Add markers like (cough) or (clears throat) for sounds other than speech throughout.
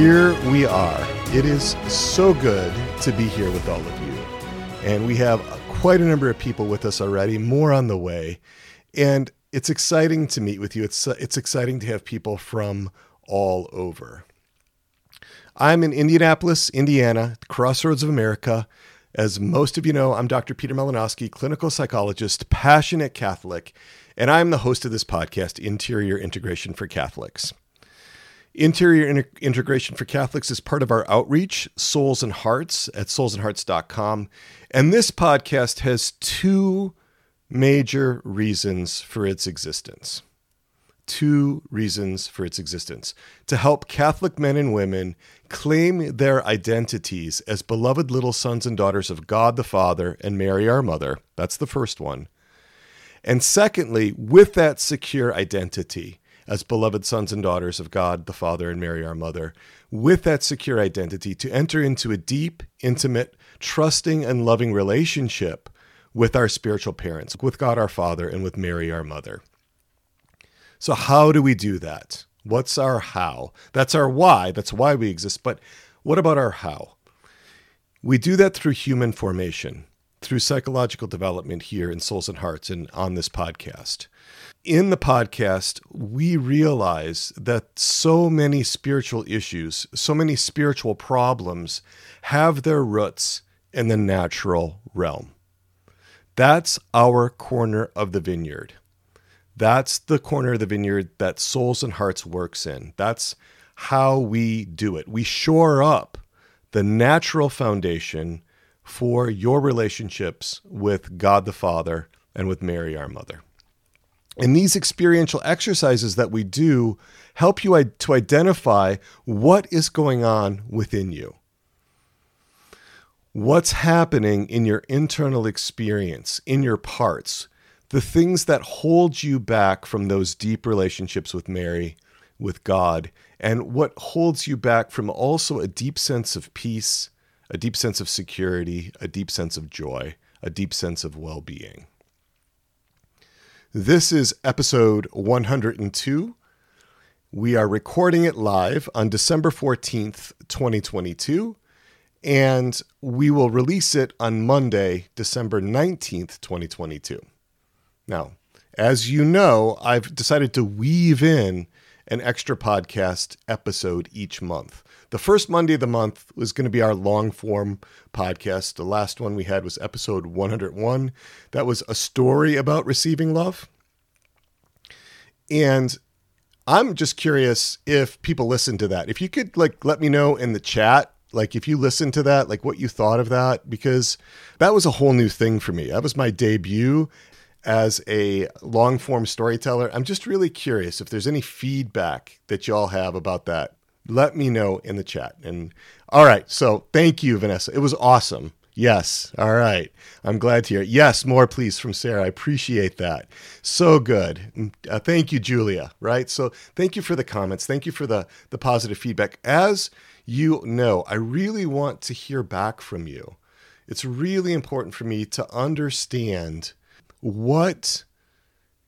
here we are. It is so good to be here with all of you. And we have quite a number of people with us already, more on the way. And it's exciting to meet with you. It's, it's exciting to have people from all over. I'm in Indianapolis, Indiana, crossroads of America. As most of you know, I'm Dr. Peter Malinoski, clinical psychologist, passionate Catholic, and I'm the host of this podcast, Interior Integration for Catholics. Interior Inter- Integration for Catholics is part of our outreach, Souls and Hearts, at soulsandhearts.com. And this podcast has two major reasons for its existence. Two reasons for its existence to help Catholic men and women claim their identities as beloved little sons and daughters of God the Father and Mary our Mother. That's the first one. And secondly, with that secure identity, as beloved sons and daughters of God the Father and Mary our Mother, with that secure identity to enter into a deep, intimate, trusting, and loving relationship with our spiritual parents, with God our Father, and with Mary our Mother. So, how do we do that? What's our how? That's our why. That's why we exist. But what about our how? We do that through human formation, through psychological development here in Souls and Hearts and on this podcast in the podcast, we realize that so many spiritual issues, so many spiritual problems have their roots in the natural realm. That's our corner of the vineyard. That's the corner of the vineyard that Souls and Hearts works in. That's how we do it. We shore up the natural foundation for your relationships with God the Father and with Mary, our mother. And these experiential exercises that we do help you to identify what is going on within you. What's happening in your internal experience, in your parts, the things that hold you back from those deep relationships with Mary, with God, and what holds you back from also a deep sense of peace, a deep sense of security, a deep sense of joy, a deep sense of well being. This is episode 102. We are recording it live on December 14th, 2022, and we will release it on Monday, December 19th, 2022. Now, as you know, I've decided to weave in an extra podcast episode each month. The first Monday of the month was going to be our long form podcast. The last one we had was episode 101. That was a story about receiving love. And I'm just curious if people listen to that. If you could like let me know in the chat like if you listen to that like what you thought of that because that was a whole new thing for me that was my debut as a long form storyteller i'm just really curious if there's any feedback that y'all have about that let me know in the chat and all right so thank you vanessa it was awesome Yes. All right. I'm glad to hear it. Yes, more please from Sarah. I appreciate that. So good. Mm, uh, thank you, Julia. Right. So thank you for the comments. Thank you for the the positive feedback. As you know, I really want to hear back from you. It's really important for me to understand what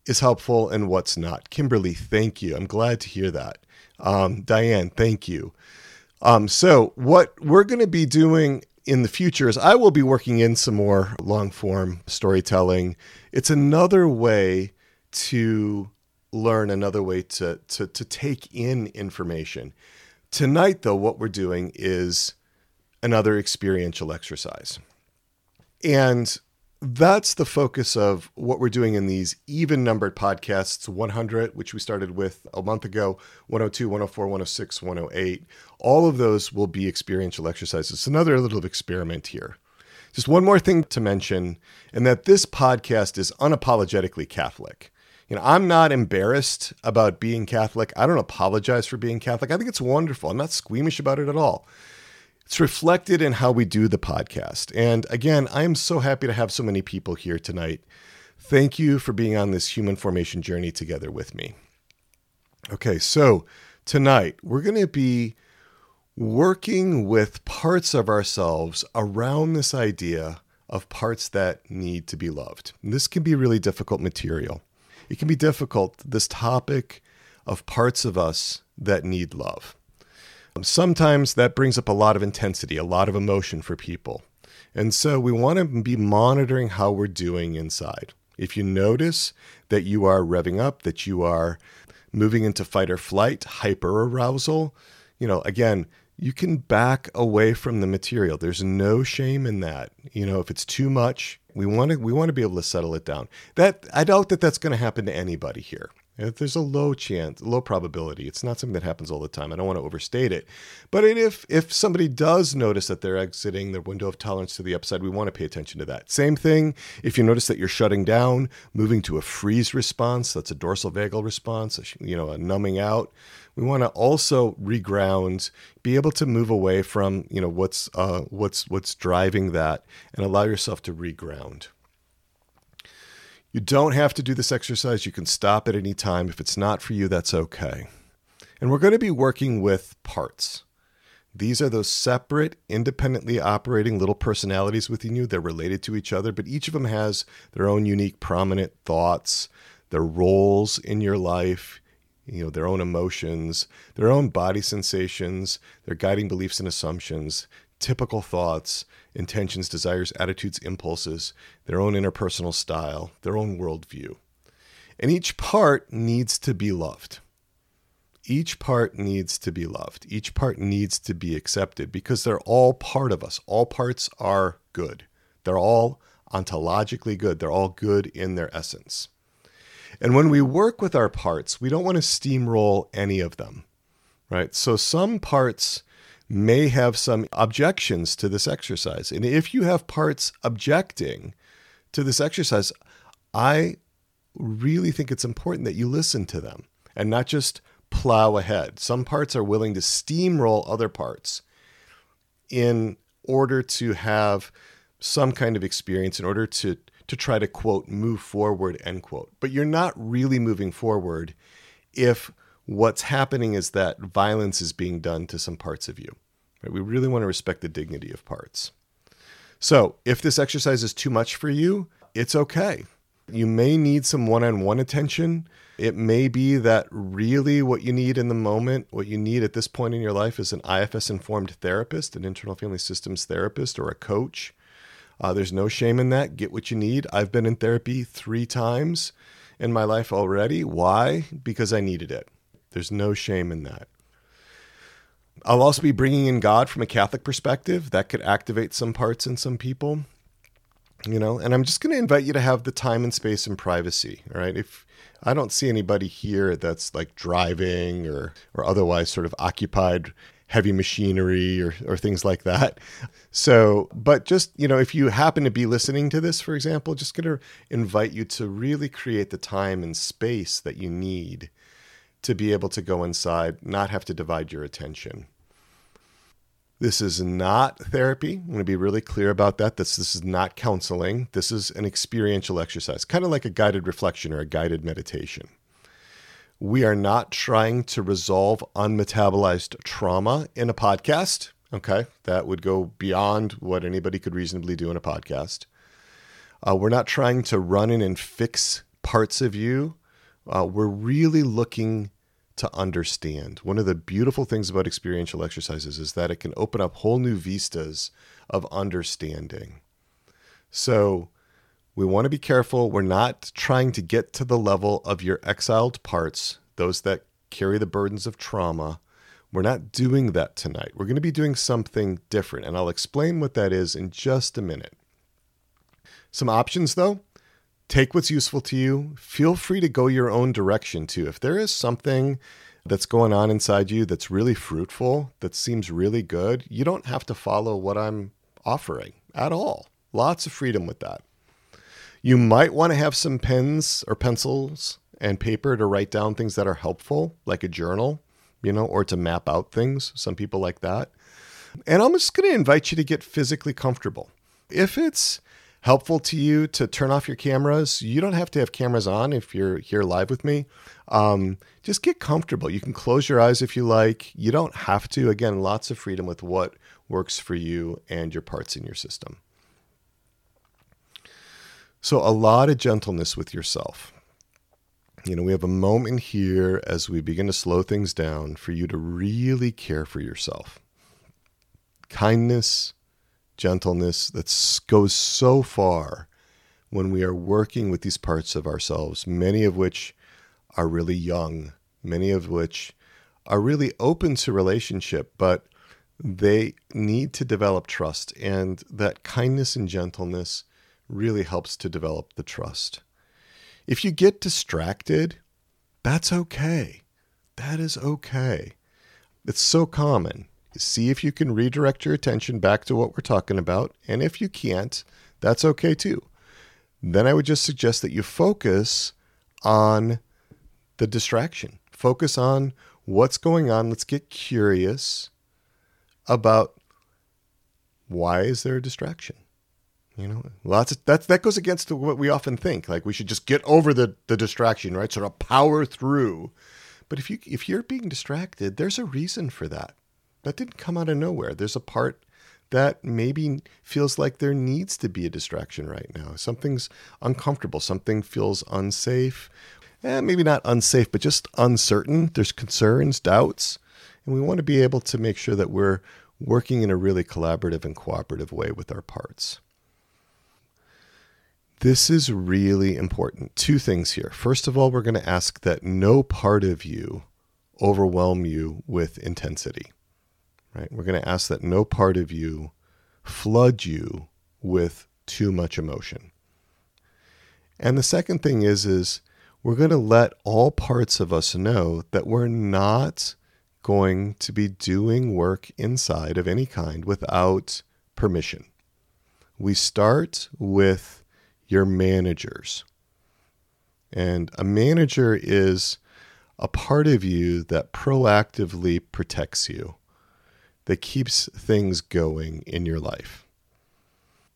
is helpful and what's not. Kimberly, thank you. I'm glad to hear that. Um, Diane, thank you. Um, so, what we're going to be doing in the future is I will be working in some more long form storytelling. It's another way to learn, another way to, to, to take in information. Tonight, though, what we're doing is another experiential exercise. And that's the focus of what we're doing in these even numbered podcasts 100 which we started with a month ago 102 104 106 108 all of those will be experiential exercises. It's another little experiment here. Just one more thing to mention and that this podcast is unapologetically catholic. You know i'm not embarrassed about being catholic. I don't apologize for being catholic. I think it's wonderful. I'm not squeamish about it at all it's reflected in how we do the podcast. And again, I am so happy to have so many people here tonight. Thank you for being on this human formation journey together with me. Okay, so tonight we're going to be working with parts of ourselves around this idea of parts that need to be loved. And this can be really difficult material. It can be difficult, this topic of parts of us that need love. Sometimes that brings up a lot of intensity, a lot of emotion for people. And so we want to be monitoring how we're doing inside. If you notice that you are revving up, that you are moving into fight or flight, hyper arousal, you know, again, you can back away from the material. There's no shame in that. You know, if it's too much, we want to we want to be able to settle it down. That I doubt that that's going to happen to anybody here. There's a low chance, low probability. It's not something that happens all the time. I don't want to overstate it. But if if somebody does notice that they're exiting their window of tolerance to the upside, we want to pay attention to that. Same thing if you notice that you're shutting down, moving to a freeze response, that's a dorsal vagal response, you know, a numbing out. We want to also reground, be able to move away from, you know, what's uh, what's what's driving that and allow yourself to reground. You don't have to do this exercise. You can stop at any time. If it's not for you, that's okay. And we're going to be working with parts. These are those separate, independently operating little personalities within you. They're related to each other, but each of them has their own unique, prominent thoughts, their roles in your life, you know, their own emotions, their own body sensations, their guiding beliefs and assumptions, typical thoughts, intentions, desires, attitudes, impulses, their own interpersonal style, their own worldview. And each part needs to be loved. Each part needs to be loved. Each part needs to be accepted because they're all part of us. All parts are good. They're all ontologically good. They're all good in their essence. And when we work with our parts, we don't want to steamroll any of them, right? So some parts may have some objections to this exercise. And if you have parts objecting to this exercise, I really think it's important that you listen to them and not just plow ahead. Some parts are willing to steamroll other parts in order to have some kind of experience, in order to to try to quote move forward end quote. But you're not really moving forward if what's happening is that violence is being done to some parts of you. Right? We really want to respect the dignity of parts. So, if this exercise is too much for you, it's okay. You may need some one on one attention. It may be that really what you need in the moment, what you need at this point in your life is an IFS informed therapist, an internal family systems therapist, or a coach. Uh, there's no shame in that. Get what you need. I've been in therapy three times in my life already. Why? Because I needed it. There's no shame in that. I'll also be bringing in God from a Catholic perspective. That could activate some parts in some people, you know. And I'm just going to invite you to have the time and space and privacy. All right. If I don't see anybody here that's like driving or or otherwise sort of occupied heavy machinery or, or things like that. So, but just, you know, if you happen to be listening to this, for example, just going to invite you to really create the time and space that you need to be able to go inside, not have to divide your attention. This is not therapy. I'm going to be really clear about that. This, this is not counseling. This is an experiential exercise, kind of like a guided reflection or a guided meditation. We are not trying to resolve unmetabolized trauma in a podcast. Okay. That would go beyond what anybody could reasonably do in a podcast. Uh, we're not trying to run in and fix parts of you. Uh, we're really looking to understand. One of the beautiful things about experiential exercises is that it can open up whole new vistas of understanding. So, we want to be careful. We're not trying to get to the level of your exiled parts, those that carry the burdens of trauma. We're not doing that tonight. We're going to be doing something different, and I'll explain what that is in just a minute. Some options, though take what's useful to you. Feel free to go your own direction, too. If there is something that's going on inside you that's really fruitful, that seems really good, you don't have to follow what I'm offering at all. Lots of freedom with that. You might want to have some pens or pencils and paper to write down things that are helpful, like a journal, you know, or to map out things. Some people like that. And I'm just going to invite you to get physically comfortable. If it's helpful to you to turn off your cameras, you don't have to have cameras on if you're here live with me. Um, just get comfortable. You can close your eyes if you like. You don't have to. Again, lots of freedom with what works for you and your parts in your system. So, a lot of gentleness with yourself. You know, we have a moment here as we begin to slow things down for you to really care for yourself. Kindness, gentleness that goes so far when we are working with these parts of ourselves, many of which are really young, many of which are really open to relationship, but they need to develop trust. And that kindness and gentleness really helps to develop the trust. If you get distracted, that's okay. That is okay. It's so common. See if you can redirect your attention back to what we're talking about. And if you can't, that's okay too. Then I would just suggest that you focus on the distraction. Focus on what's going on. Let's get curious about why is there a distraction? You know, lots of that that goes against what we often think. Like we should just get over the the distraction, right? Sort of power through. But if you if you're being distracted, there's a reason for that. That didn't come out of nowhere. There's a part that maybe feels like there needs to be a distraction right now. Something's uncomfortable. Something feels unsafe. Eh, maybe not unsafe, but just uncertain. There's concerns, doubts. And we want to be able to make sure that we're working in a really collaborative and cooperative way with our parts. This is really important. Two things here. First of all, we're going to ask that no part of you overwhelm you with intensity. Right? We're going to ask that no part of you flood you with too much emotion. And the second thing is is we're going to let all parts of us know that we're not going to be doing work inside of any kind without permission. We start with your managers. And a manager is a part of you that proactively protects you, that keeps things going in your life.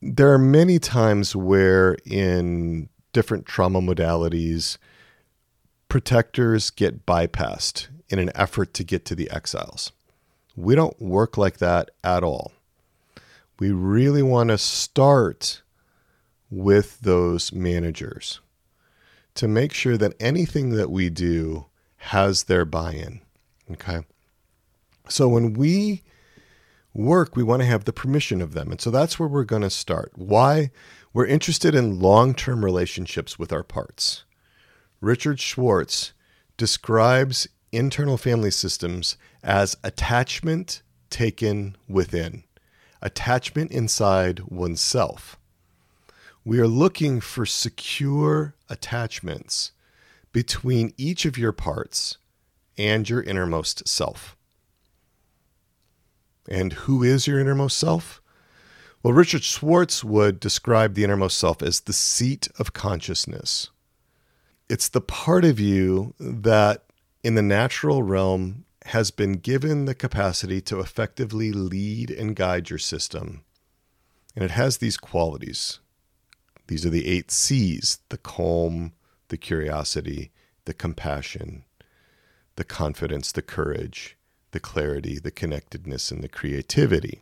There are many times where, in different trauma modalities, protectors get bypassed in an effort to get to the exiles. We don't work like that at all. We really want to start with those managers to make sure that anything that we do has their buy in. Okay. So when we work, we want to have the permission of them. And so that's where we're going to start. Why? We're interested in long term relationships with our parts. Richard Schwartz describes internal family systems as attachment taken within, attachment inside oneself. We are looking for secure attachments between each of your parts and your innermost self. And who is your innermost self? Well, Richard Schwartz would describe the innermost self as the seat of consciousness. It's the part of you that in the natural realm has been given the capacity to effectively lead and guide your system. And it has these qualities these are the eight C's the calm, the curiosity, the compassion, the confidence, the courage, the clarity, the connectedness, and the creativity.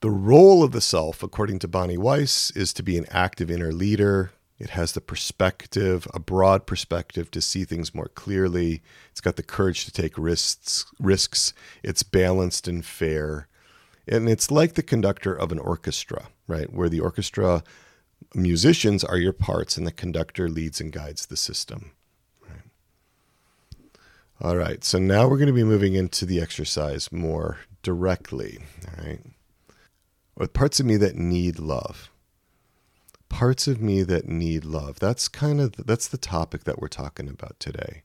The role of the self, according to Bonnie Weiss, is to be an active inner leader. It has the perspective, a broad perspective to see things more clearly. It's got the courage to take risks. risks. It's balanced and fair. And it's like the conductor of an orchestra, right? Where the orchestra musicians are your parts and the conductor leads and guides the system. All right, so now we're going to be moving into the exercise more directly. All right. With parts of me that need love. Parts of me that need love. That's kind of that's the topic that we're talking about today.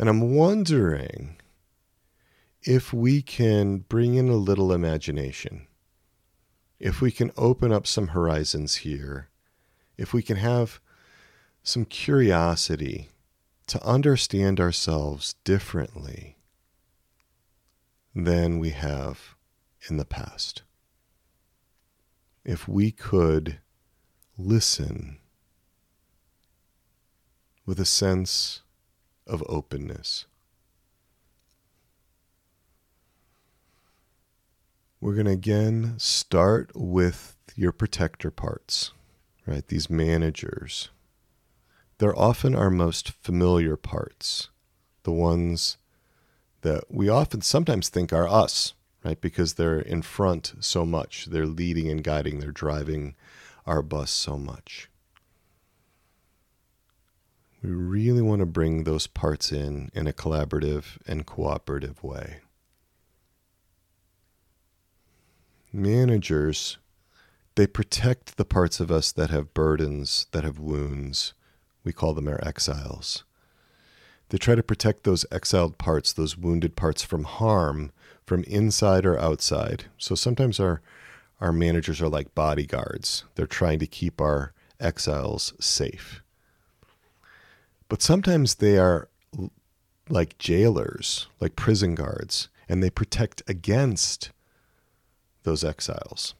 And I'm wondering if we can bring in a little imagination, if we can open up some horizons here, if we can have some curiosity to understand ourselves differently than we have in the past. If we could listen with a sense of openness. We're going to again start with your protector parts, right? These managers. They're often our most familiar parts, the ones that we often sometimes think are us, right? Because they're in front so much, they're leading and guiding, they're driving our bus so much. We really want to bring those parts in in a collaborative and cooperative way. Managers, they protect the parts of us that have burdens, that have wounds. We call them our exiles. They try to protect those exiled parts, those wounded parts from harm from inside or outside. So sometimes our our managers are like bodyguards. They're trying to keep our exiles safe. But sometimes they are like jailers, like prison guards, and they protect against those exiles.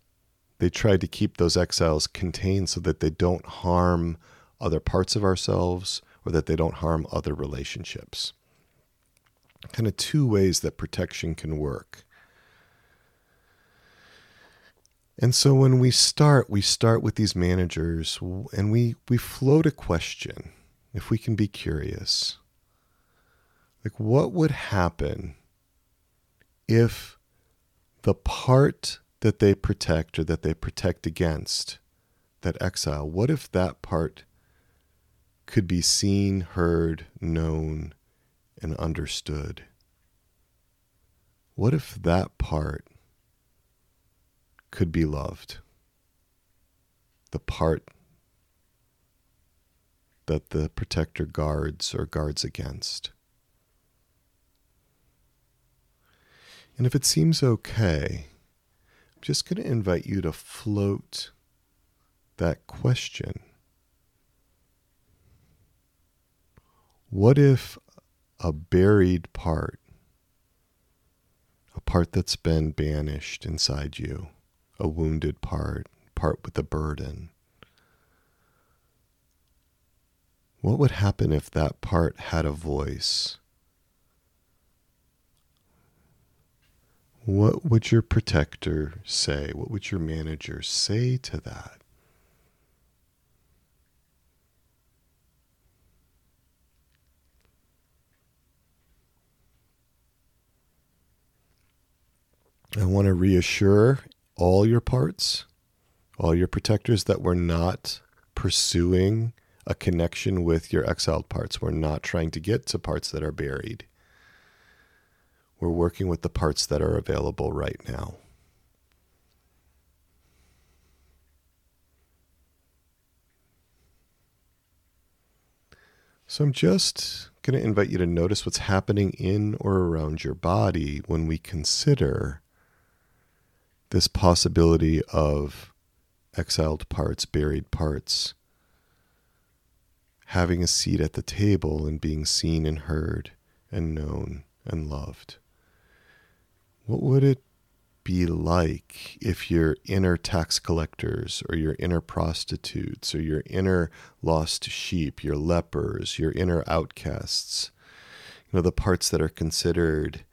They try to keep those exiles contained so that they don't harm other parts of ourselves or that they don't harm other relationships. Kind of two ways that protection can work. And so when we start, we start with these managers and we, we float a question if we can be curious, like what would happen if the part that they protect or that they protect against, that exile, what if that part could be seen, heard, known, and understood? What if that part could be loved? The part that the protector guards or guards against. And if it seems okay, I'm just going to invite you to float that question. What if a buried part, a part that's been banished inside you, a wounded part, part with a burden, What would happen if that part had a voice? What would your protector say? What would your manager say to that? I want to reassure all your parts, all your protectors, that we're not pursuing a connection with your exiled parts. We're not trying to get to parts that are buried. We're working with the parts that are available right now. So I'm just going to invite you to notice what's happening in or around your body when we consider this possibility of exiled parts, buried parts having a seat at the table and being seen and heard and known and loved. What would it be like if your inner tax collectors or your inner prostitutes or your inner lost sheep, your lepers, your inner outcasts, you know, the parts that are considered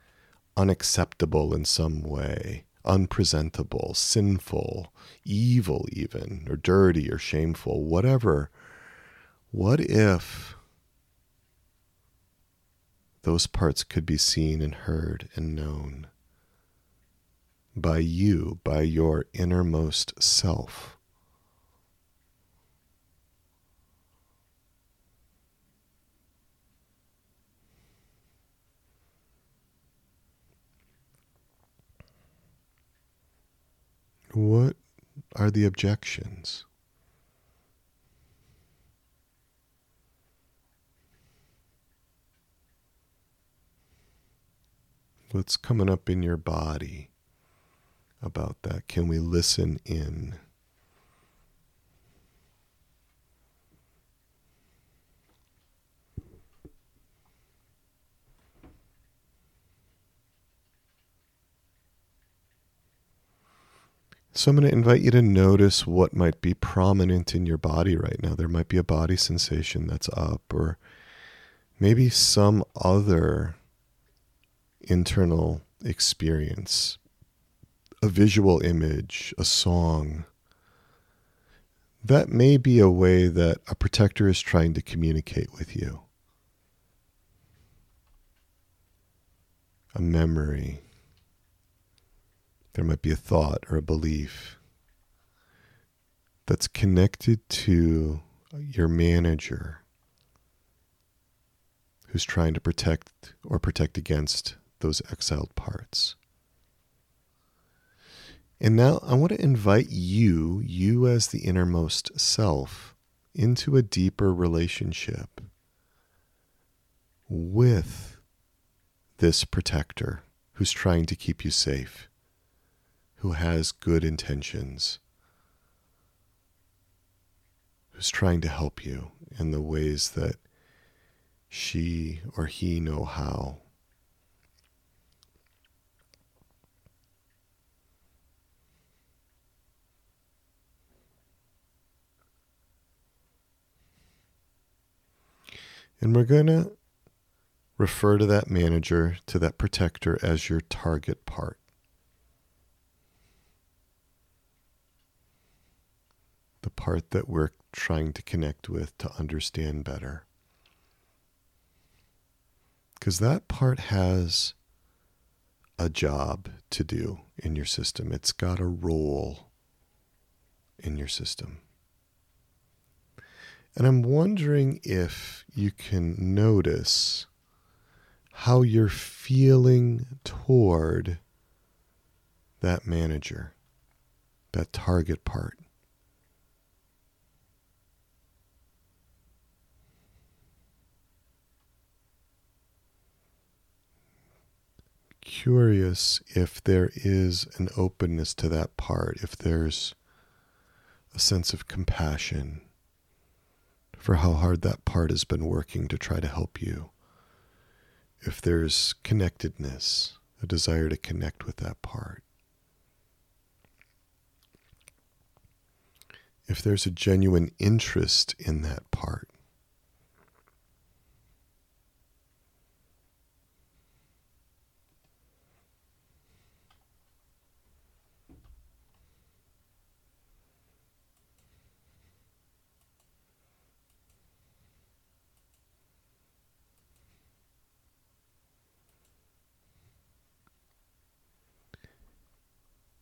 unacceptable in some way, unpresentable, sinful, evil, even, or dirty or shameful, whatever what if those parts could be seen and heard and known by you, by your innermost self? What are the objections? What's coming up in your body about that? Can we listen in? So I'm going to invite you to notice what might be prominent in your body right now. There might be a body sensation that's up, or maybe some other internal experience, a visual image, a song that may be a way that a protector is trying to communicate with you. A memory. There might be a thought or a belief that's connected to your manager who's trying to protect or protect against those exiled parts. And now I want to invite you, you as the innermost self, into a deeper relationship with this protector who's trying to keep you safe, who has good intentions, who's trying to help you in the ways that she or he know how. And we're going to refer to that manager, to that protector, as your target part. The part that we're trying to connect with to understand better. Because that part has a job to do in your system, it's got a role in your system. And I'm wondering if you can notice how you're feeling toward that manager, that target part. Curious if there is an openness to that part, if there's a sense of compassion for how hard that part has been working to try to help you. If there's connectedness, a desire to connect with that part. If there's a genuine interest in that part.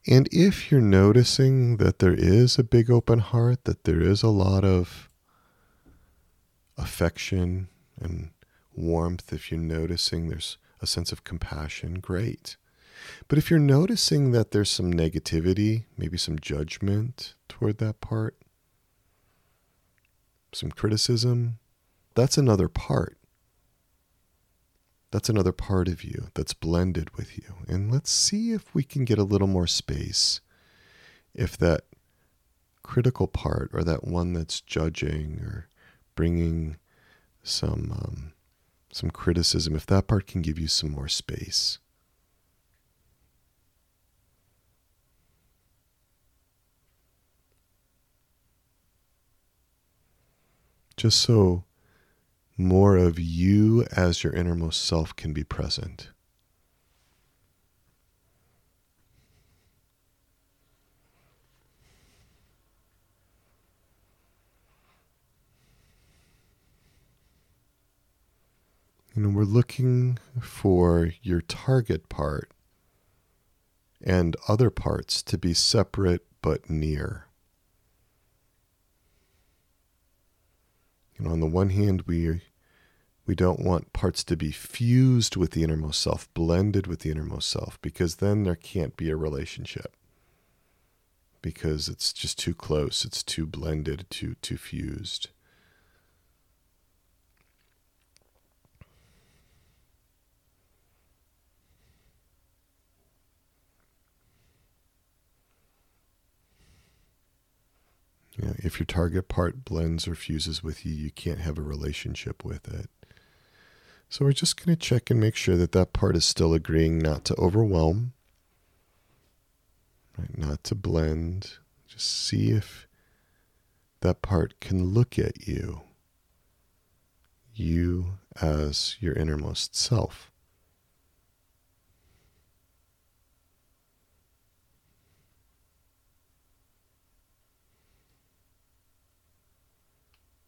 And if you're noticing that there is a big open heart, that there is a lot of affection and warmth, if you're noticing there's a sense of compassion, great. But if you're noticing that there's some negativity, maybe some judgment toward that part, some criticism, that's another part. That's another part of you that's blended with you. And let's see if we can get a little more space. If that critical part or that one that's judging or bringing some um, some criticism, if that part can give you some more space. Just so more of you as your innermost self can be present. And we're looking for your target part and other parts to be separate but near. You know, on the one hand, we we don't want parts to be fused with the innermost self, blended with the innermost self, because then there can't be a relationship. Because it's just too close, it's too blended, too too fused. You know, if your target part blends or fuses with you, you can't have a relationship with it. So we're just going to check and make sure that that part is still agreeing not to overwhelm, right? not to blend. Just see if that part can look at you, you as your innermost self.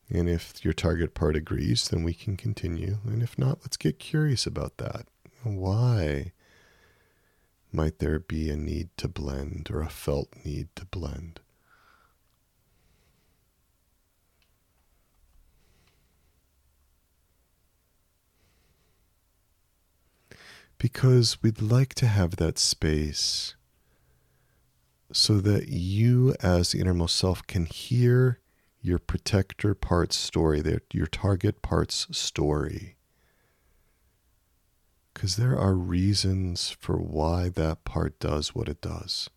And if your target part agrees, then we can continue. And if not, let's get curious about that. Why might there be a need to blend or a felt need to blend? Because we'd like to have that space so that you, as the innermost self, can hear your protector part's story, your target part's story. Because there are reasons for why that part does what it does.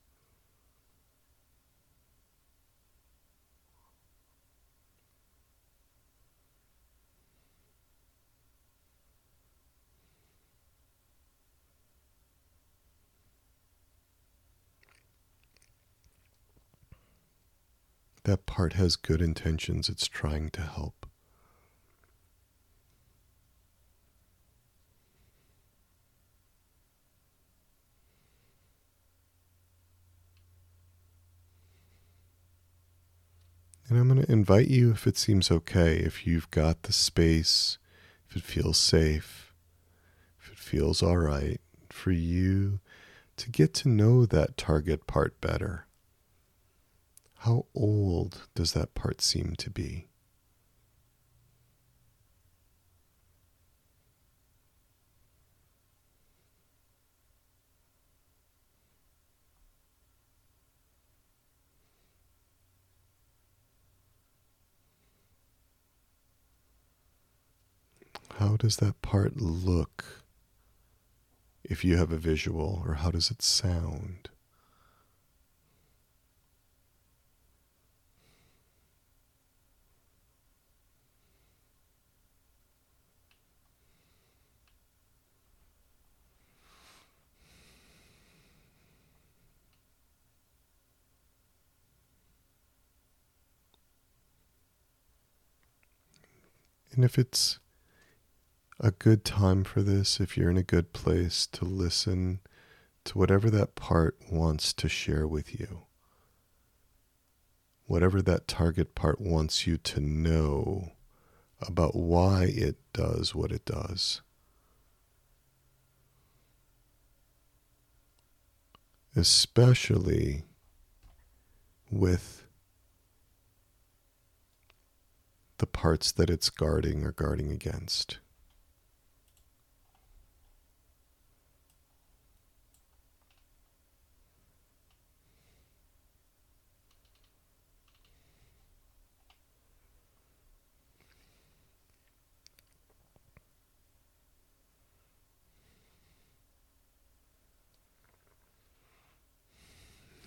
That part has good intentions, it's trying to help. And I'm going to invite you, if it seems okay, if you've got the space, if it feels safe, if it feels all right, for you to get to know that target part better. How old does that part seem to be? How does that part look if you have a visual, or how does it sound? And if it's a good time for this, if you're in a good place to listen to whatever that part wants to share with you, whatever that target part wants you to know about why it does what it does. Especially with the parts that it's guarding or guarding against.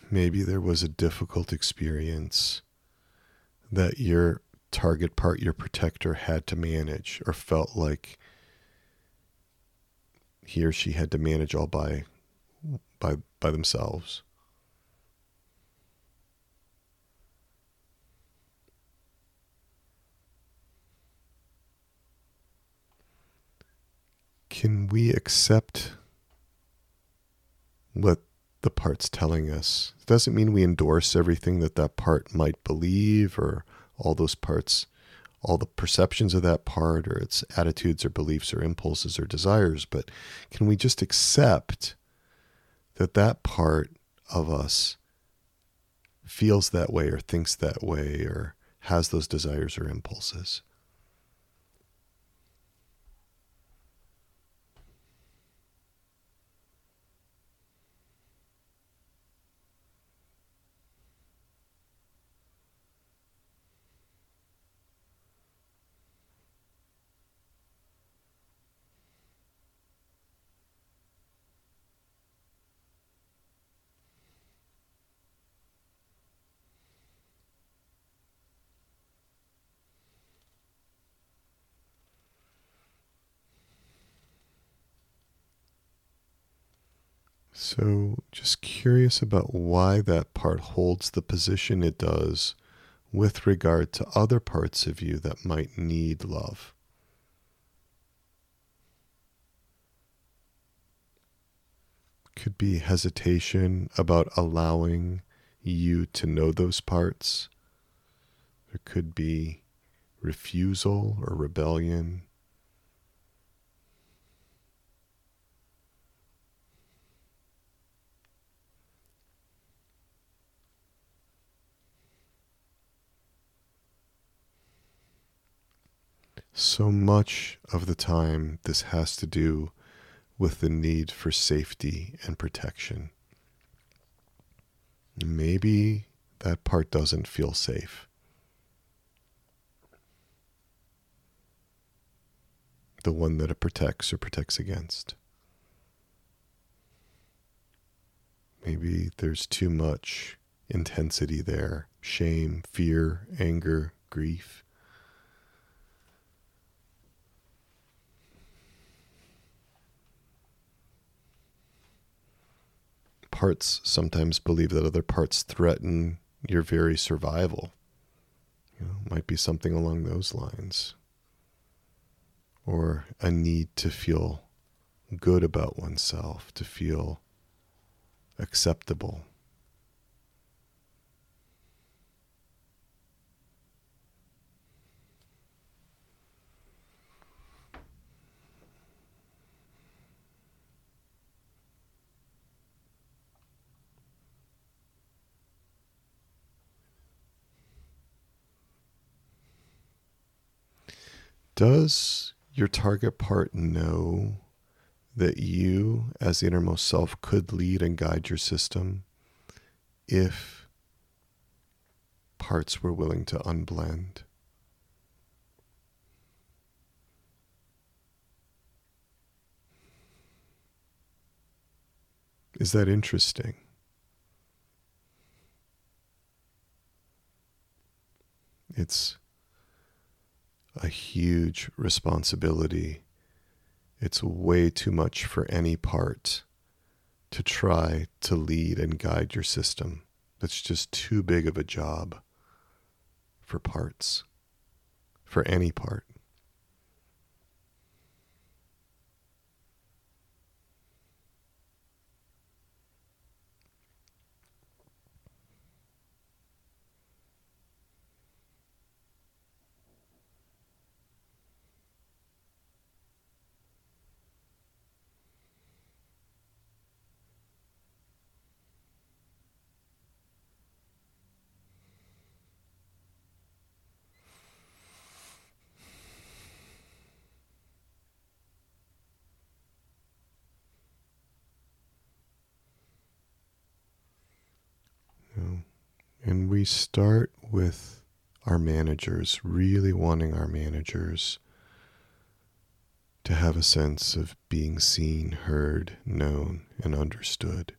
Maybe there was a difficult experience that you're target part your protector had to manage or felt like he or she had to manage all by by by themselves. Can we accept what the part's telling us? It doesn't mean we endorse everything that that part might believe or all those parts, all the perceptions of that part, or its attitudes or beliefs or impulses or desires, but can we just accept that that part of us feels that way or thinks that way or has those desires or impulses? So, just curious about why that part holds the position it does with regard to other parts of you that might need love. Could be hesitation about allowing you to know those parts. There could be refusal or rebellion. So much of the time, this has to do with the need for safety and protection. Maybe that part doesn't feel safe. The one that it protects or protects against. Maybe there's too much intensity there shame, fear, anger, grief. Parts sometimes believe that other parts threaten your very survival. You know, might be something along those lines. Or a need to feel good about oneself, to feel acceptable. Does your target part know that you, as the innermost self, could lead and guide your system if parts were willing to unblend? Is that interesting? It's a huge responsibility. It's way too much for any part to try to lead and guide your system. That's just too big of a job for parts, for any part. And we start with our managers, really wanting our managers to have a sense of being seen, heard, known, and understood.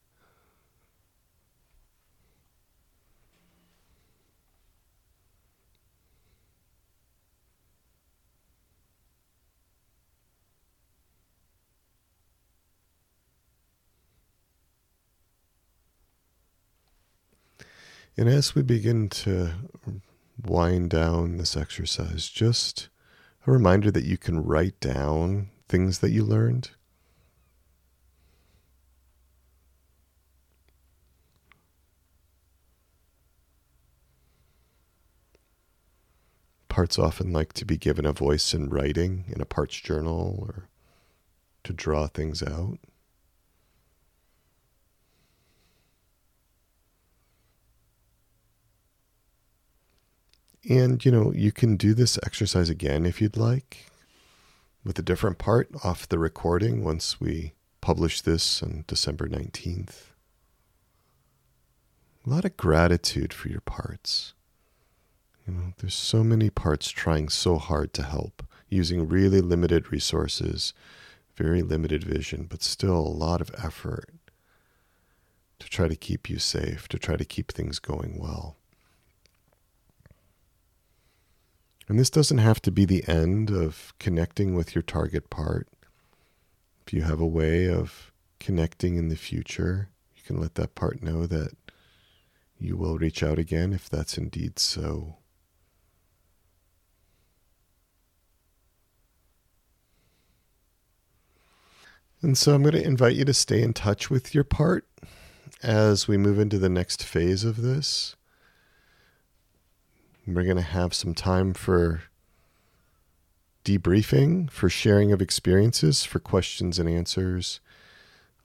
And as we begin to wind down this exercise, just a reminder that you can write down things that you learned. Parts often like to be given a voice in writing in a parts journal or to draw things out. And, you know, you can do this exercise again if you'd like with a different part off the recording once we publish this on December 19th. A lot of gratitude for your parts. You know, there's so many parts trying so hard to help, using really limited resources, very limited vision, but still a lot of effort to try to keep you safe, to try to keep things going well. And this doesn't have to be the end of connecting with your target part. If you have a way of connecting in the future, you can let that part know that you will reach out again if that's indeed so. And so I'm going to invite you to stay in touch with your part as we move into the next phase of this. We're going to have some time for debriefing, for sharing of experiences, for questions and answers.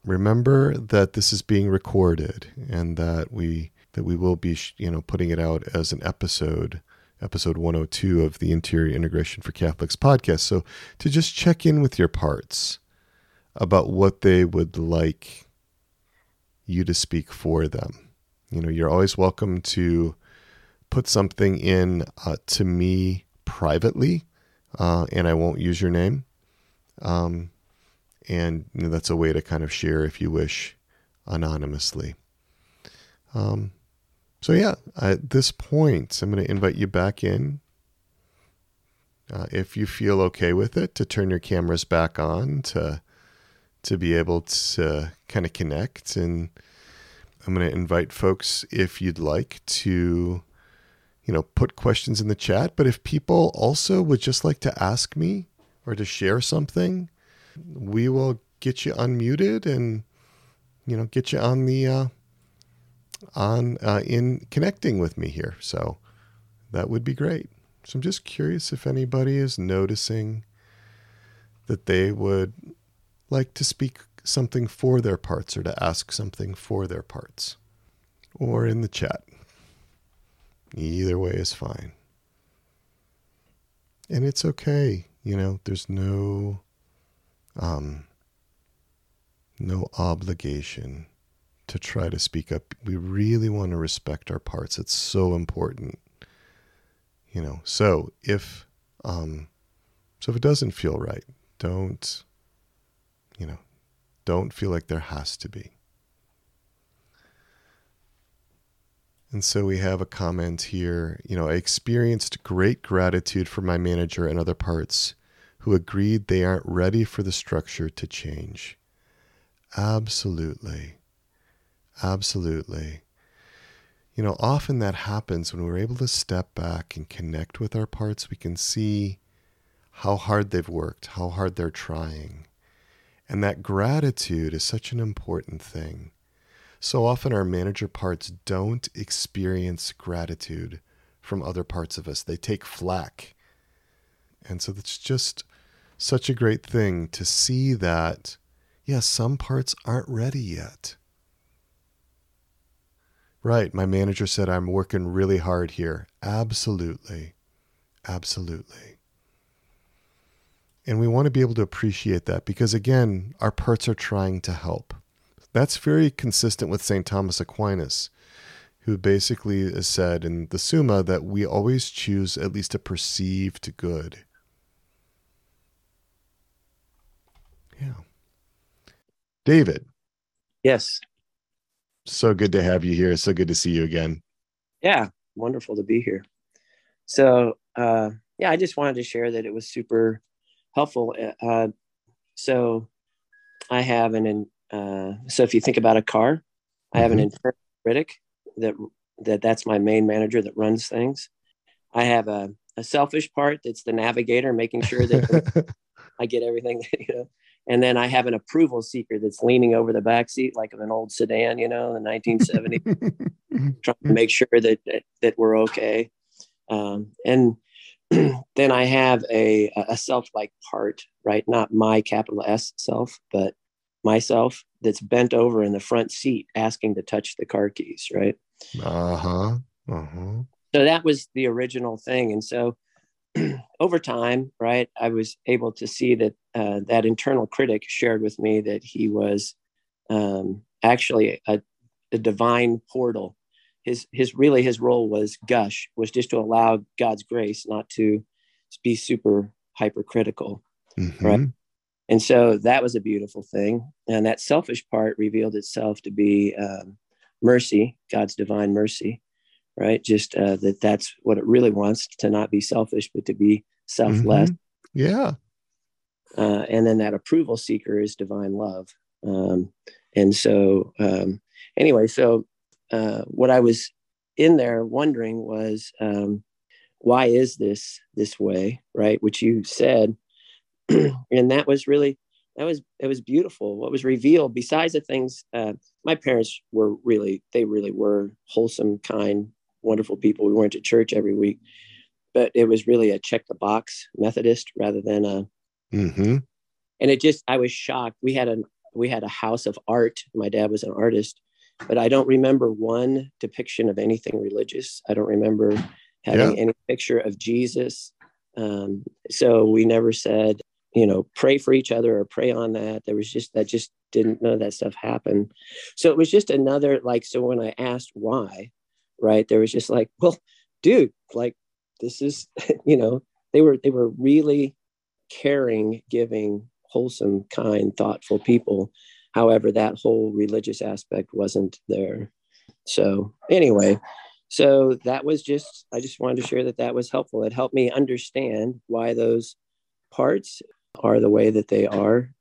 Remember that this is being recorded and that we that we will be, you know, putting it out as an episode, episode 102 of the Interior Integration for Catholics podcast. So to just check in with your parts about what they would like you to speak for them. You know, you're always welcome to put something in uh, to me privately, uh, and I won't use your name. Um, and you know, that's a way to kind of share, if you wish, anonymously. Um, so, yeah, at this point, I'm going to invite you back in. Uh, if you feel okay with it, to turn your cameras back on, to to be able to kind of connect. And I'm going to invite folks, if you'd like, to you know put questions in the chat. But if people also would just like to ask me or to share something, we will get you unmuted and you know get you on the uh, on uh, in connecting with me here. So that would be great. So I'm just curious if anybody is noticing that they would like to speak something for their parts or to ask something for their parts or in the chat. Either way is fine. And it's okay, you know, there's no um no obligation to try to speak up. We really want to respect our parts. It's so important. You know, so if um so if it doesn't feel right, don't you know, don't feel like there has to be. And so we have a comment here. You know, I experienced great gratitude for my manager and other parts who agreed they aren't ready for the structure to change. Absolutely. Absolutely. You know, often that happens when we're able to step back and connect with our parts. We can see how hard they've worked, how hard they're trying. And that gratitude is such an important thing. So often our manager parts don't experience gratitude from other parts of us, they take flack. And so it's just such a great thing to see that, yeah, some parts aren't ready yet. Right. My manager said I'm working really hard here. Absolutely. Absolutely. And we want to be able to appreciate that because, again, our parts are trying to help. That's very consistent with St. Thomas Aquinas, who basically said in the Summa that we always choose at least a perceived good. Yeah. David. Yes. So good to have you here. So good to see you again. Yeah, wonderful to be here. So, uh, yeah, I just wanted to share that it was super helpful. Uh, so, I have an uh, so if you think about a car, mm-hmm. I have an mm-hmm. internal critic that that that's my main manager that runs things. I have a, a selfish part that's the navigator, making sure that (laughs) I get everything that, (laughs) you know and then I have an approval seeker that's leaning over the back seat like of an old sedan, you know, the 1970s, (laughs) trying to make sure that that, that we're okay. Um, and (clears throat) then I have a a self-like part, right? Not my capital S self, but myself that's bent over in the front seat asking to touch the car keys, right? Uh-huh. Uh-huh. So that was the original thing. And so (clears throat) over time, right, I was able to see that uh, that internal critic shared with me that he was um, actually a, a, divine portal. His his really his role was gush was just to allow God's grace, not to be super hypercritical, mm-hmm. right? And so that was a beautiful thing. And that selfish part revealed itself to be um, mercy, God's divine mercy right? Just uh, that that's what it really wants to not be selfish, but to be selfless. Mm-hmm. Yeah. Uh, and then that approval seeker is divine love. Um, and so, um, anyway, so uh, what I was in there wondering was, um, why is this this way, right? Which you said, (clears throat) and that was really that was it was beautiful. What was revealed, besides the things, uh, my parents were really they really were wholesome, kind, wonderful people. We went to church every week. but it was really a check the box Methodist rather than a. Mm-hmm. And it just, I was shocked. We had a we had a house of art. My dad was an artist, but I don't remember one depiction of anything religious. I don't remember having yeah. any picture of Jesus. Um, so we never said, you know, pray for each other or pray on that. There was just that just didn't know that stuff happened So it was just another like. So when I asked why, right, there was just like, (laughs) well, dude, like this is, (laughs) you know, they were they were really caring, giving, wholesome, kind, thoughtful people. However, that whole religious aspect wasn't there. So anyway, so that was just i just wanted to share that that was helpful it helped me understand why those parts are the way that they are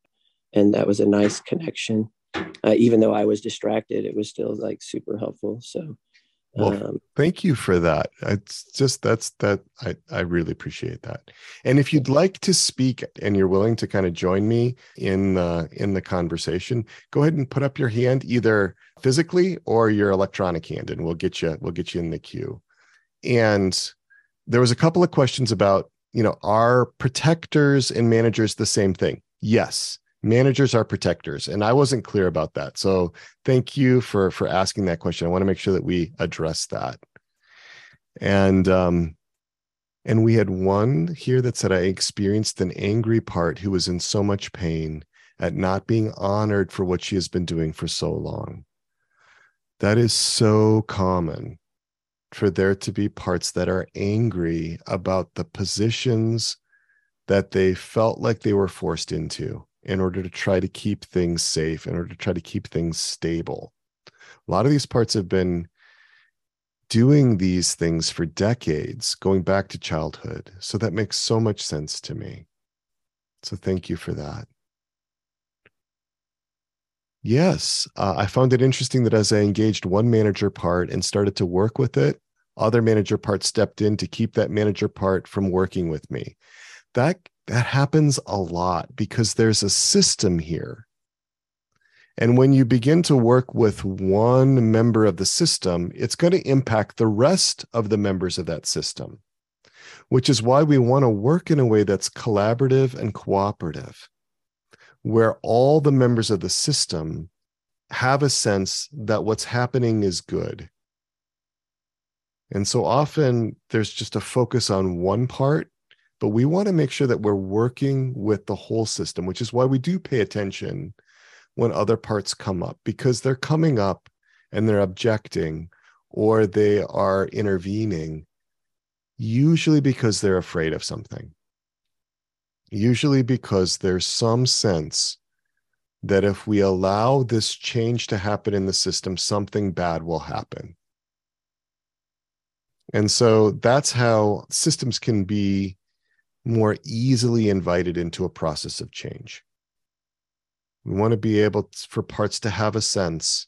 and that was a nice connection uh, even though i was distracted it was still like super helpful so well, um, thank you for that. It's just that's that I I really appreciate that. And if you'd like to speak and you're willing to kind of join me in the in the conversation, go ahead and put up your hand either physically or your electronic hand, and we'll get you we'll get you in the queue. And there was a couple of questions about you know are protectors and managers the same thing? Yes managers are protectors and i wasn't clear about that. So thank you for for asking that question. I want to make sure that we address that. And um and we had one here that said i experienced an angry part who was in so much pain at not being honored for what she has been doing for so long. That is so common for there to be parts that are angry about the positions that they felt like they were forced into in order to try to keep things safe, in order to try to keep things stable. A lot of these parts have been doing these things for decades, going back to childhood. So that makes so much sense to me. So thank you for that. Yes, uh, I found it interesting that as I engaged one manager part and started to work with it, other manager parts stepped in to keep that manager part from working with me. That that happens a lot because there's a system here. And when you begin to work with one member of the system, it's going to impact the rest of the members of that system, which is why we want to work in a way that's collaborative and cooperative, where all the members of the system have a sense that what's happening is good. And so often there's just a focus on one part but we want to make sure that we're working with the whole system, which is why we do pay attention when other parts come up because they're coming up and they're objecting or they are intervening, usually because they're afraid of something. Usually because there's some sense that if we allow this change to happen in the system, something bad will happen. And so that's how systems can be more easily invited into a process of change. We want to be able for parts to have a sense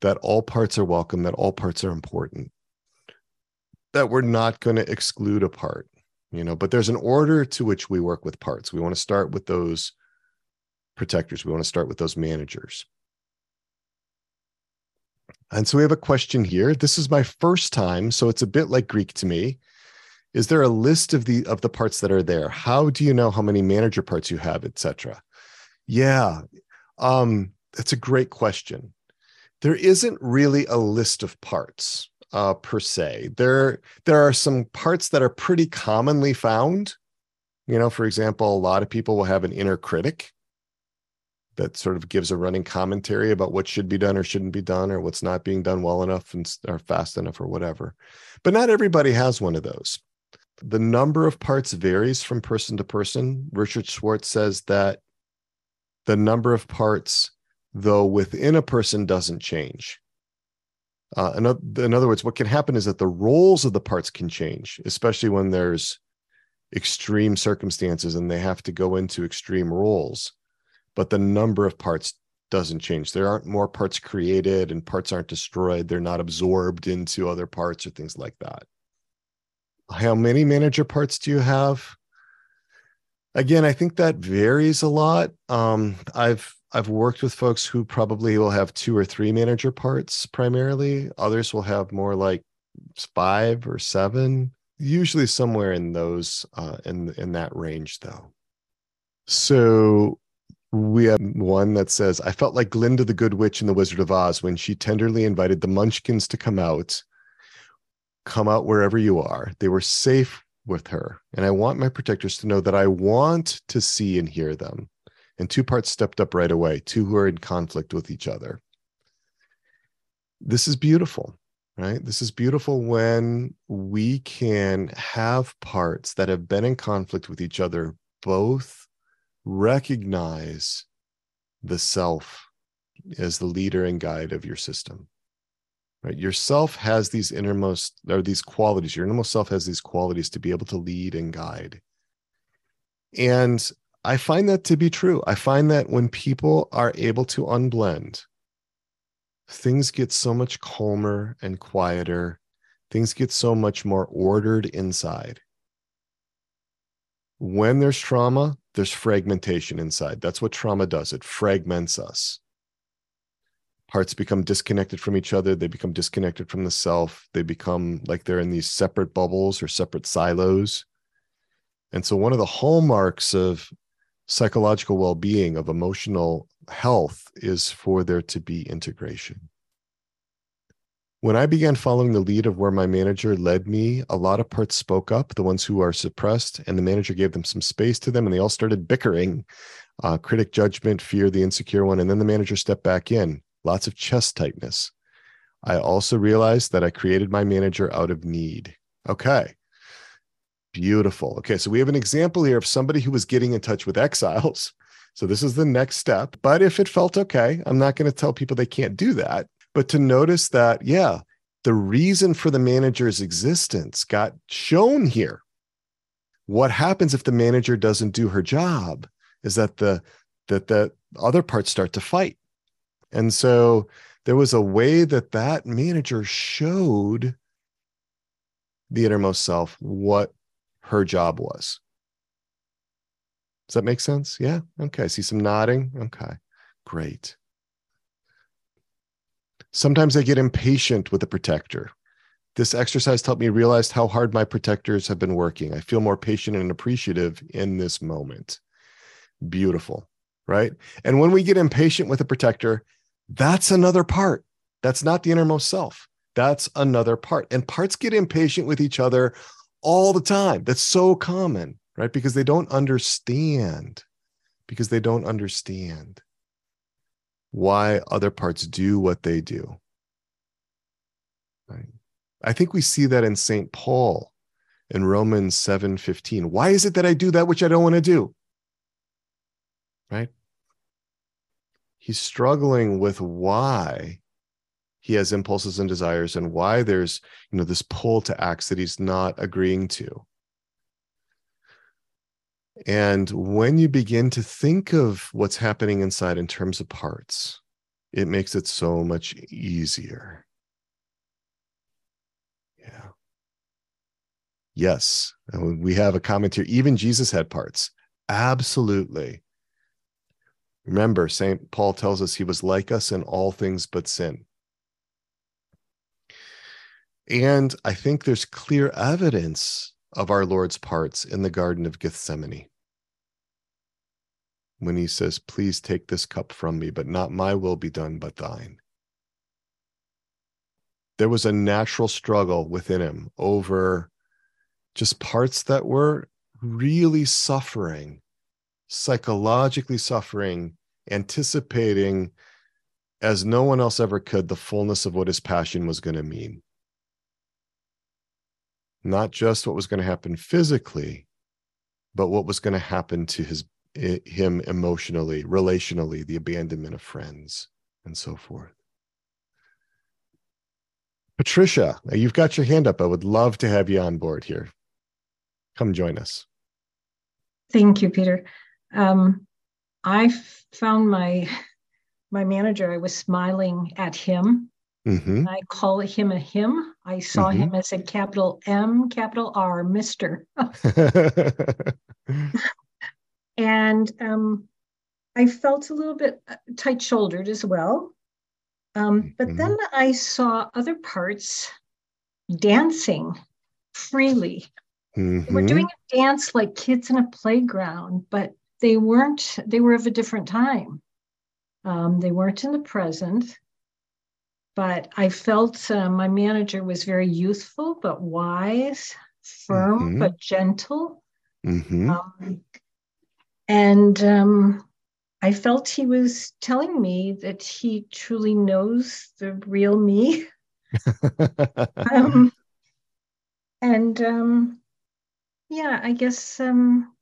that all parts are welcome, that all parts are important, that we're not going to exclude a part, you know, but there's an order to which we work with parts. We want to start with those protectors, we want to start with those managers. And so we have a question here. This is my first time, so it's a bit like Greek to me is there a list of the of the parts that are there how do you know how many manager parts you have etc yeah um that's a great question there isn't really a list of parts uh, per se there there are some parts that are pretty commonly found you know for example a lot of people will have an inner critic that sort of gives a running commentary about what should be done or shouldn't be done or what's not being done well enough and or fast enough or whatever but not everybody has one of those the number of parts varies from person to person. Richard Schwartz says that the number of parts, though within a person, doesn't change. Uh, in, in other words, what can happen is that the roles of the parts can change, especially when there's extreme circumstances and they have to go into extreme roles. But the number of parts doesn't change. There aren't more parts created and parts aren't destroyed. They're not absorbed into other parts or things like that. How many manager parts do you have? Again, I think that varies a lot. Um, I've I've worked with folks who probably will have two or three manager parts primarily. Others will have more like five or seven. usually somewhere in those uh, in in that range though so we have one that says i felt like glinda the good witch in the wizard of oz when she tenderly invited the munchkins to come out come out wherever you are they were safe with her and i want my protectors to know that i want to see and hear them and two parts stepped up right away two who are in conflict with each other this is beautiful right? This is beautiful when we can have parts that have been in conflict with each other both recognize the self as the leader and guide of your system. Right? Yourself has these innermost or these qualities. Your innermost self has these qualities to be able to lead and guide. And I find that to be true. I find that when people are able to unblend, things get so much calmer and quieter. Things get so much more ordered inside. When there's trauma, there's fragmentation inside. That's what trauma does it fragments us. Parts become disconnected from each other. They become disconnected from the self. They become like they're in these separate bubbles or separate silos. And so, one of the hallmarks of psychological well being, of emotional health is for there to be integration. When I began following the lead of where my manager led me, a lot of parts spoke up, the ones who are suppressed, and the manager gave them some space to them, and they all started bickering. Uh, critic judgment, fear, the insecure one, and then the manager stepped back in. Lots of chest tightness. I also realized that I created my manager out of need. Okay. Beautiful. Okay. So we have an example here of somebody who was getting in touch with exiles so this is the next step. But if it felt okay, I'm not going to tell people they can't do that. But to notice that, yeah, the reason for the manager's existence got shown here. What happens if the manager doesn't do her job is that the that the other parts start to fight. And so there was a way that that manager showed the innermost self what her job was. Does that make sense? Yeah. Okay. I see some nodding. Okay. Great. Sometimes I get impatient with the protector. This exercise helped me realize how hard my protectors have been working. I feel more patient and appreciative in this moment. Beautiful. Right. And when we get impatient with a protector, that's another part. That's not the innermost self. That's another part. And parts get impatient with each other all the time. That's so common right? Because they don't understand, because they don't understand why other parts do what they do. Right? I think we see that in St. Paul in Romans 7:15. Why is it that I do that which I don't want to do? Right? He's struggling with why he has impulses and desires and why there's, you know, this pull to acts that he's not agreeing to. And when you begin to think of what's happening inside in terms of parts, it makes it so much easier. Yeah. Yes. And we have a comment here. Even Jesus had parts. Absolutely. Remember, St. Paul tells us he was like us in all things but sin. And I think there's clear evidence of our Lord's parts in the Garden of Gethsemane. When he says, Please take this cup from me, but not my will be done, but thine. There was a natural struggle within him over just parts that were really suffering, psychologically suffering, anticipating as no one else ever could the fullness of what his passion was going to mean not just what was going to happen physically, but what was going to happen to his him emotionally, relationally, the abandonment of friends, and so forth. Patricia, you've got your hand up. I would love to have you on board here. Come join us. Thank you, Peter. Um, I found my (laughs) my manager. I was smiling at him Mm-hmm. I call him a him. I saw mm-hmm. him as a capital M, capital R, Mister. (laughs) and um, I felt a little bit uh, tight shouldered as well. Um, but mm-hmm. then I saw other parts dancing freely. Mm-hmm. Were doing a dance like kids in a playground, but they weren't, they were of a different time. Um, they weren't in the present. But I felt uh, my manager was very youthful, but wise, firm, mm-hmm. but gentle. Mm-hmm. Um, and um, I felt he was telling me that he truly knows the real me. (laughs) um, and um, yeah, I guess um,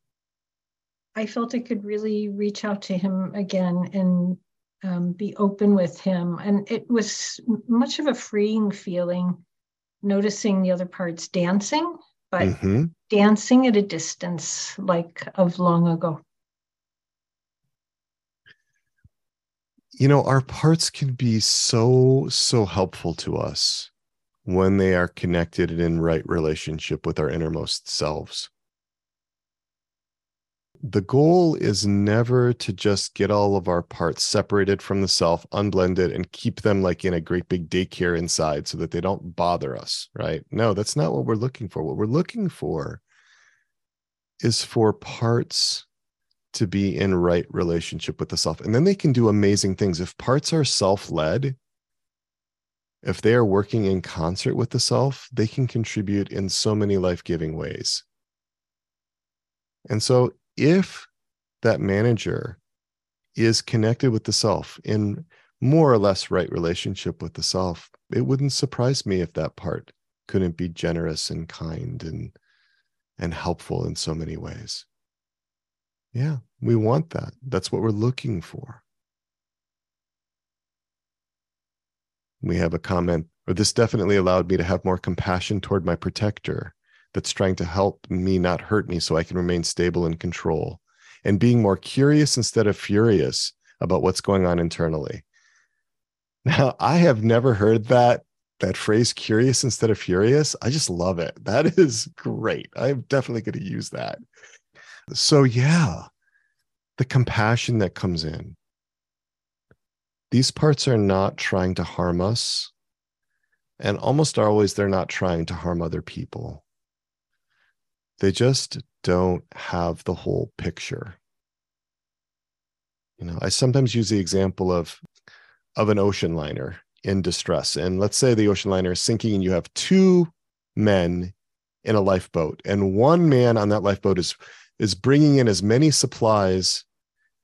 I felt I could really reach out to him again and um, be open with him. And it was much of a freeing feeling noticing the other parts dancing, but mm-hmm. dancing at a distance, like of long ago. you know, our parts can be so, so helpful to us when they are connected and in right relationship with our innermost selves. The goal is never to just get all of our parts separated from the self, unblended, and keep them like in a great big daycare inside so that they don't bother us, right? No, that's not what we're looking for. What we're looking for is for parts to be in right relationship with the self. And then they can do amazing things. If parts are self led, if they are working in concert with the self, they can contribute in so many life giving ways. And so, if that manager is connected with the self in more or less right relationship with the self, it wouldn't surprise me if that part couldn't be generous and kind and and helpful in so many ways. Yeah, we want that. That's what we're looking for. We have a comment, or this definitely allowed me to have more compassion toward my protector that's trying to help me not hurt me so I can remain stable and control, and being more curious instead of furious about what's going on internally. (laughs) Now, I have never heard that that phrase curious instead of furious. I just love it. That (laughs) is great. I'm definitely going to use that. So, yeah, the compassion that comes in. These parts are not trying to harm us. And almost always, they're not trying to harm other people. They just don't have the whole picture. You know, I sometimes use the example of, of an ocean liner in distress. And let's say the ocean liner is sinking and you have two men in a lifeboat and one man on that lifeboat is is bringing in as many supplies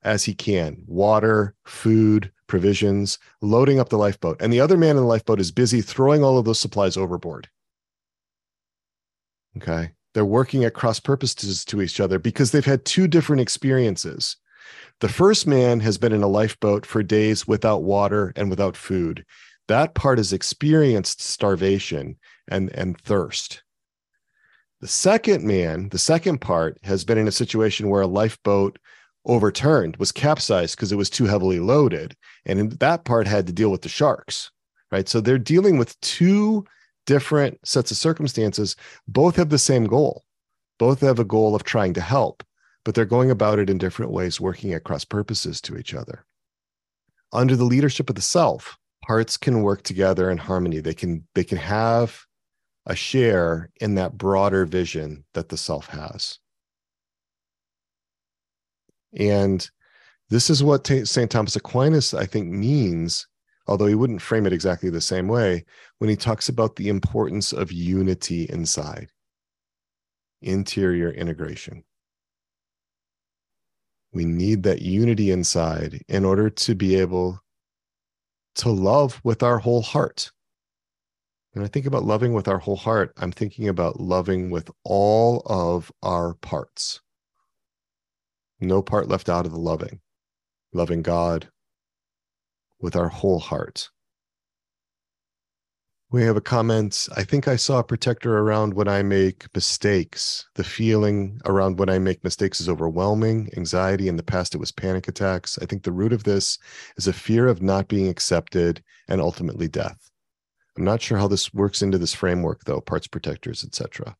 as he can water, food, provisions, loading up the lifeboat. And the other man in the lifeboat is busy throwing all of those supplies overboard. Okay. They're working at cross purposes to each other because they've had two different experiences. The first man has been in a lifeboat for days without water and without food. That part has experienced starvation and, and thirst. The second man, the second part, has been in a situation where a lifeboat overturned, was capsized because it was too heavily loaded. And that part had to deal with the sharks, right? So they're dealing with two different sets of circumstances. Both have the same goal, both have a goal of trying to help, but they're going about it in different ways, working at cross purposes to each other. Under the leadership of the self, parts can work together in harmony. They can they can have a share in that broader vision that the self has. And this is what St. Thomas Aquinas, I think, means, although he wouldn't frame it exactly the same way, when he talks about the importance of unity inside, interior integration. We need that unity inside in order to be able to love with our whole heart. When I think about loving with our whole heart, I'm thinking about loving with all of our parts no part left out of the loving, loving God with our whole heart. We have a comment. I think I saw a protector around when I make mistakes. The feeling around when I make mistakes is overwhelming. Anxiety in the past, it was panic attacks. I think the root of this is a fear of not being accepted and ultimately death. I'm not sure how this works into this framework, though, parts protectors, etc.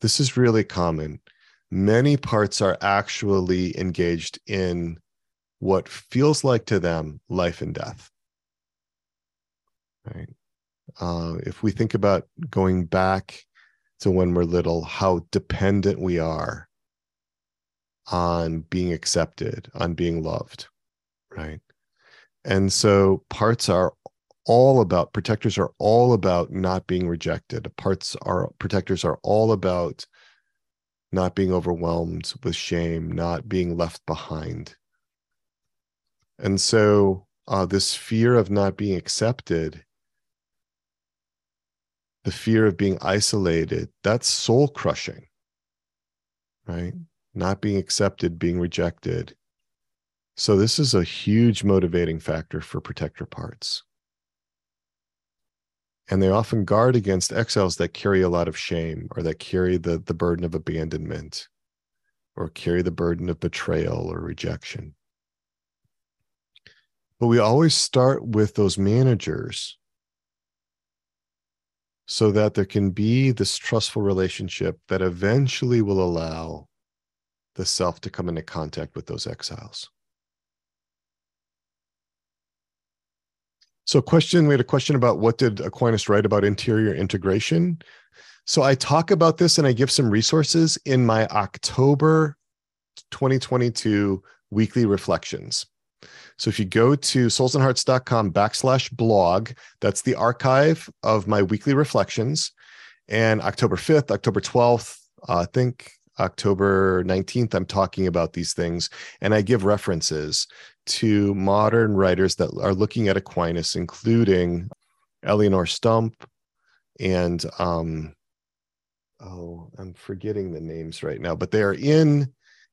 This is really common many parts are actually engaged in what feels like to them life and death. Right. Uh, if we think about going back to when we're little how dependent we are on being accepted, on being loved, right? And so parts are all about protectors are all about not being rejected. Parts are protectors are all about not being overwhelmed with shame, not being left behind. And so uh, this fear of not being accepted, the fear of being isolated, that's soul crushing, right? Not being accepted, being rejected. So, this is a huge motivating factor for protector parts. And they often guard against exiles that carry a lot of shame or that carry the, the burden of abandonment or carry the burden of betrayal or rejection. But we always start with those managers so that there can be this trustful relationship that eventually will allow the self to come into contact with those exiles. So, question we had a question about what did Aquinas write about interior integration? So, I talk about this and I give some resources in my October 2022 weekly reflections. So, if you go to soulsandhearts.com backslash blog, that's the archive of my weekly reflections. And October 5th, October 12th, uh, I think October 19th, I'm talking about these things. And I give references to modern writers that are looking at Aquinas, including Eleonore Stump and um, oh, I'm forgetting the names right now, but they're in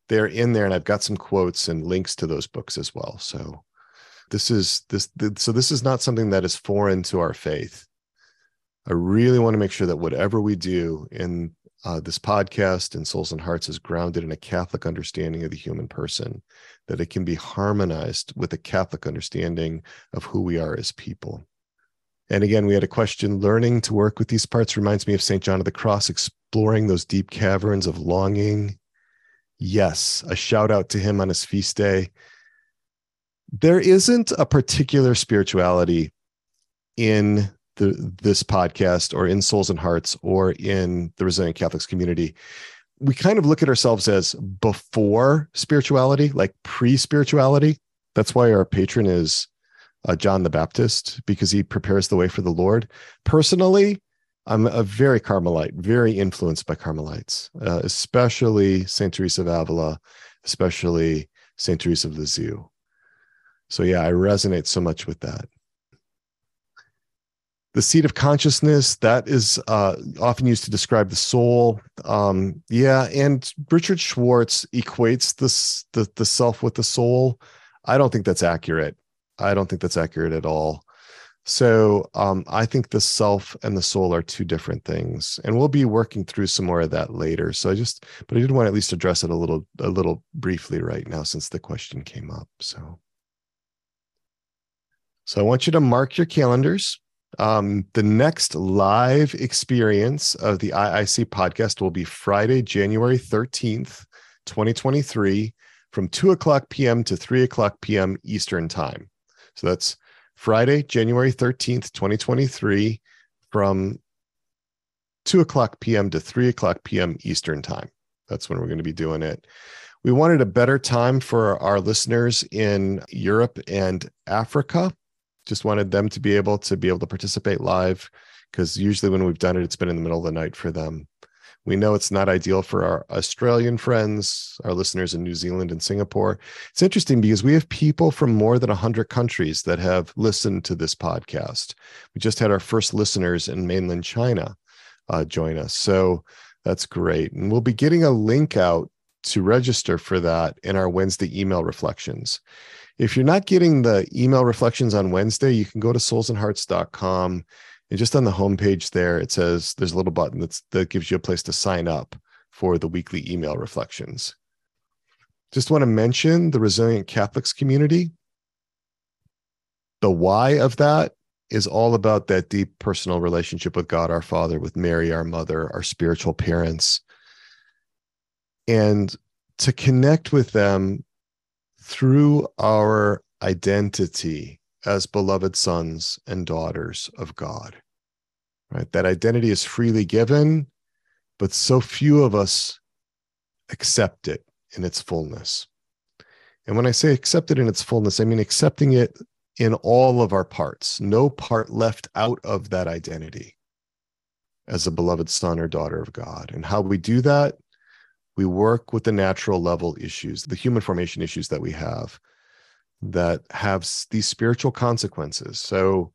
they're in there, and I've got some quotes and links to those books as well. So this is this so this is not something that is foreign to our faith. I really want to make sure that whatever we do in uh, this podcast and Souls and Hearts is grounded in a Catholic understanding of the human person, that it can be harmonized with a Catholic understanding of who we are as people. And again, we had a question learning to work with these parts reminds me of St. John of the Cross, exploring those deep caverns of longing. Yes, a shout out to him on his feast day. There isn't a particular spirituality in the this podcast or in Souls and Hearts or in the Resilient Catholics community, we kind of look at ourselves as before spirituality, like pre-spirituality. That's why our patron is uh, John the Baptist because he prepares the way for the Lord. Personally, I'm a very Carmelite, very influenced by Carmelites, uh, especially Saint Teresa of Avila, especially Saint Teresa of Lisieux. So yeah, I resonate so much with that. The seat of consciousness that is uh, often used to describe the soul um, yeah and richard schwartz equates this the, the self with the soul. I don't think that's accurate. I don't think that's accurate at all so um, i think the self and the soul are two different things and we'll be working through some more of that later so i just but i did want to at least address it a little a little briefly right now since the question came up so so i want you to mark your calendars um, the next live experience of the IIC podcast will be Friday, January 13th, 2023, from 2 o'clock p.m. to 3 o'clock p.m. Eastern Time. So that's Friday, January 13th, 2023, from 2 o'clock p.m. to 3 o'clock p.m. Eastern Time. That's when we're going to be doing it. We wanted a better time for our listeners in Europe and Africa just wanted them to be able to be able to participate live because usually when we've done it it's been in the middle of the night for them we know it's not ideal for our australian friends our listeners in new zealand and singapore. It's interesting because we have people from more than 100 countries that have listened to this podcast. We just had our first listeners in mainland china uh, join us. So that's great. And we'll be getting a link out to register for that in our wednesday email reflections. If you're not getting the email reflections on Wednesday, you can go to soulsandhearts.com and just on the homepage there, it says there's a little button that's, that gives you a place to sign up for the weekly email reflections. Just want to mention the Resilient Catholics community. The why of that is all about that deep personal relationship with God our Father, with Mary, our mother, our spiritual parents. And to connect with them through our identity as beloved sons and daughters of God. Right? That identity is freely given but so few of us accept it in its fullness. And when I say accept it in its fullness, I mean accepting it in all of our parts, no part left out of that identity as a beloved son or daughter of God. And how we do that, we work with the natural level issues, the human formation issues that we have that have these spiritual consequences. So,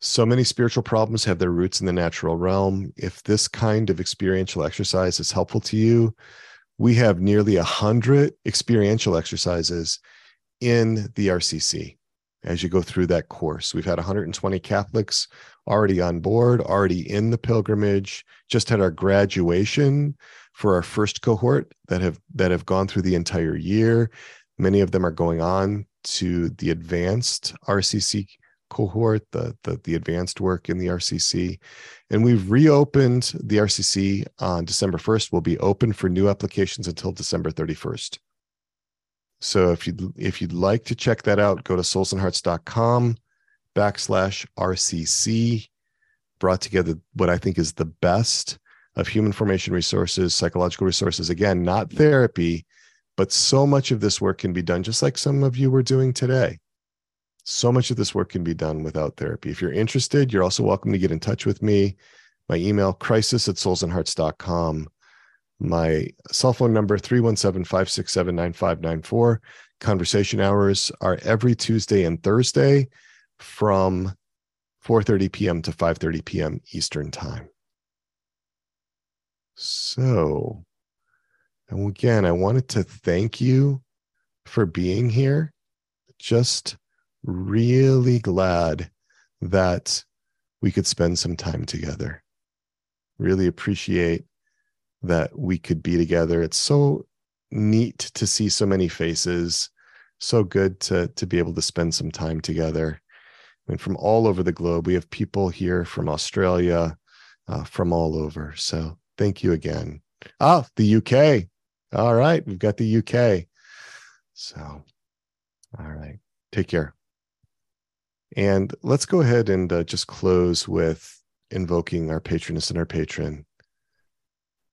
so many spiritual problems have their roots in the natural realm. If this kind of experiential exercise is helpful to you, we have nearly a hundred experiential exercises in the RCC as you go through that course. We've had 120 Catholics already on board, already in the pilgrimage, just had our graduation for our first cohort that have that have gone through the entire year. Many of them are going on to the advanced RCC cohort, the, the, the advanced work in the RCC. And we've reopened the RCC on December 1st. We'll be open for new applications until December 31st. So if you'd if you'd like to check that out, go to soulsandhearts.com backslash RCC. Brought together what I think is the best of human formation resources, psychological resources. Again, not therapy, but so much of this work can be done just like some of you were doing today so much of this work can be done without therapy. If you're interested, you're also welcome to get in touch with me. My email, crisis at soulsandhearts.com. My cell phone number, 317 567 9594. Conversation hours are every Tuesday and Thursday from 4:30 p.m. to 5:30 p.m. Eastern Time. So, and again, I wanted to thank you for being here. Just really glad that we could spend some time together. Really appreciate that we could be together. It's so neat to see so many faces. So good to to be able to spend some time together. And from all over the globe, we have people here from Australia, uh, from all over. So thank you again. Ah, the UK. All right, we've got the UK. So, all right, take care. And let's go ahead and uh, just close with invoking our patroness and our patron,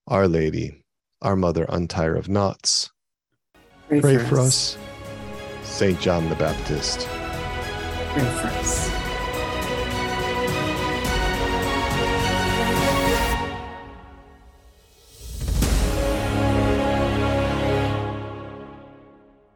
Our Lady, our Mother, untier of Knots. Pray, Pray for, us. us. Saint John the Baptist. Pray for us.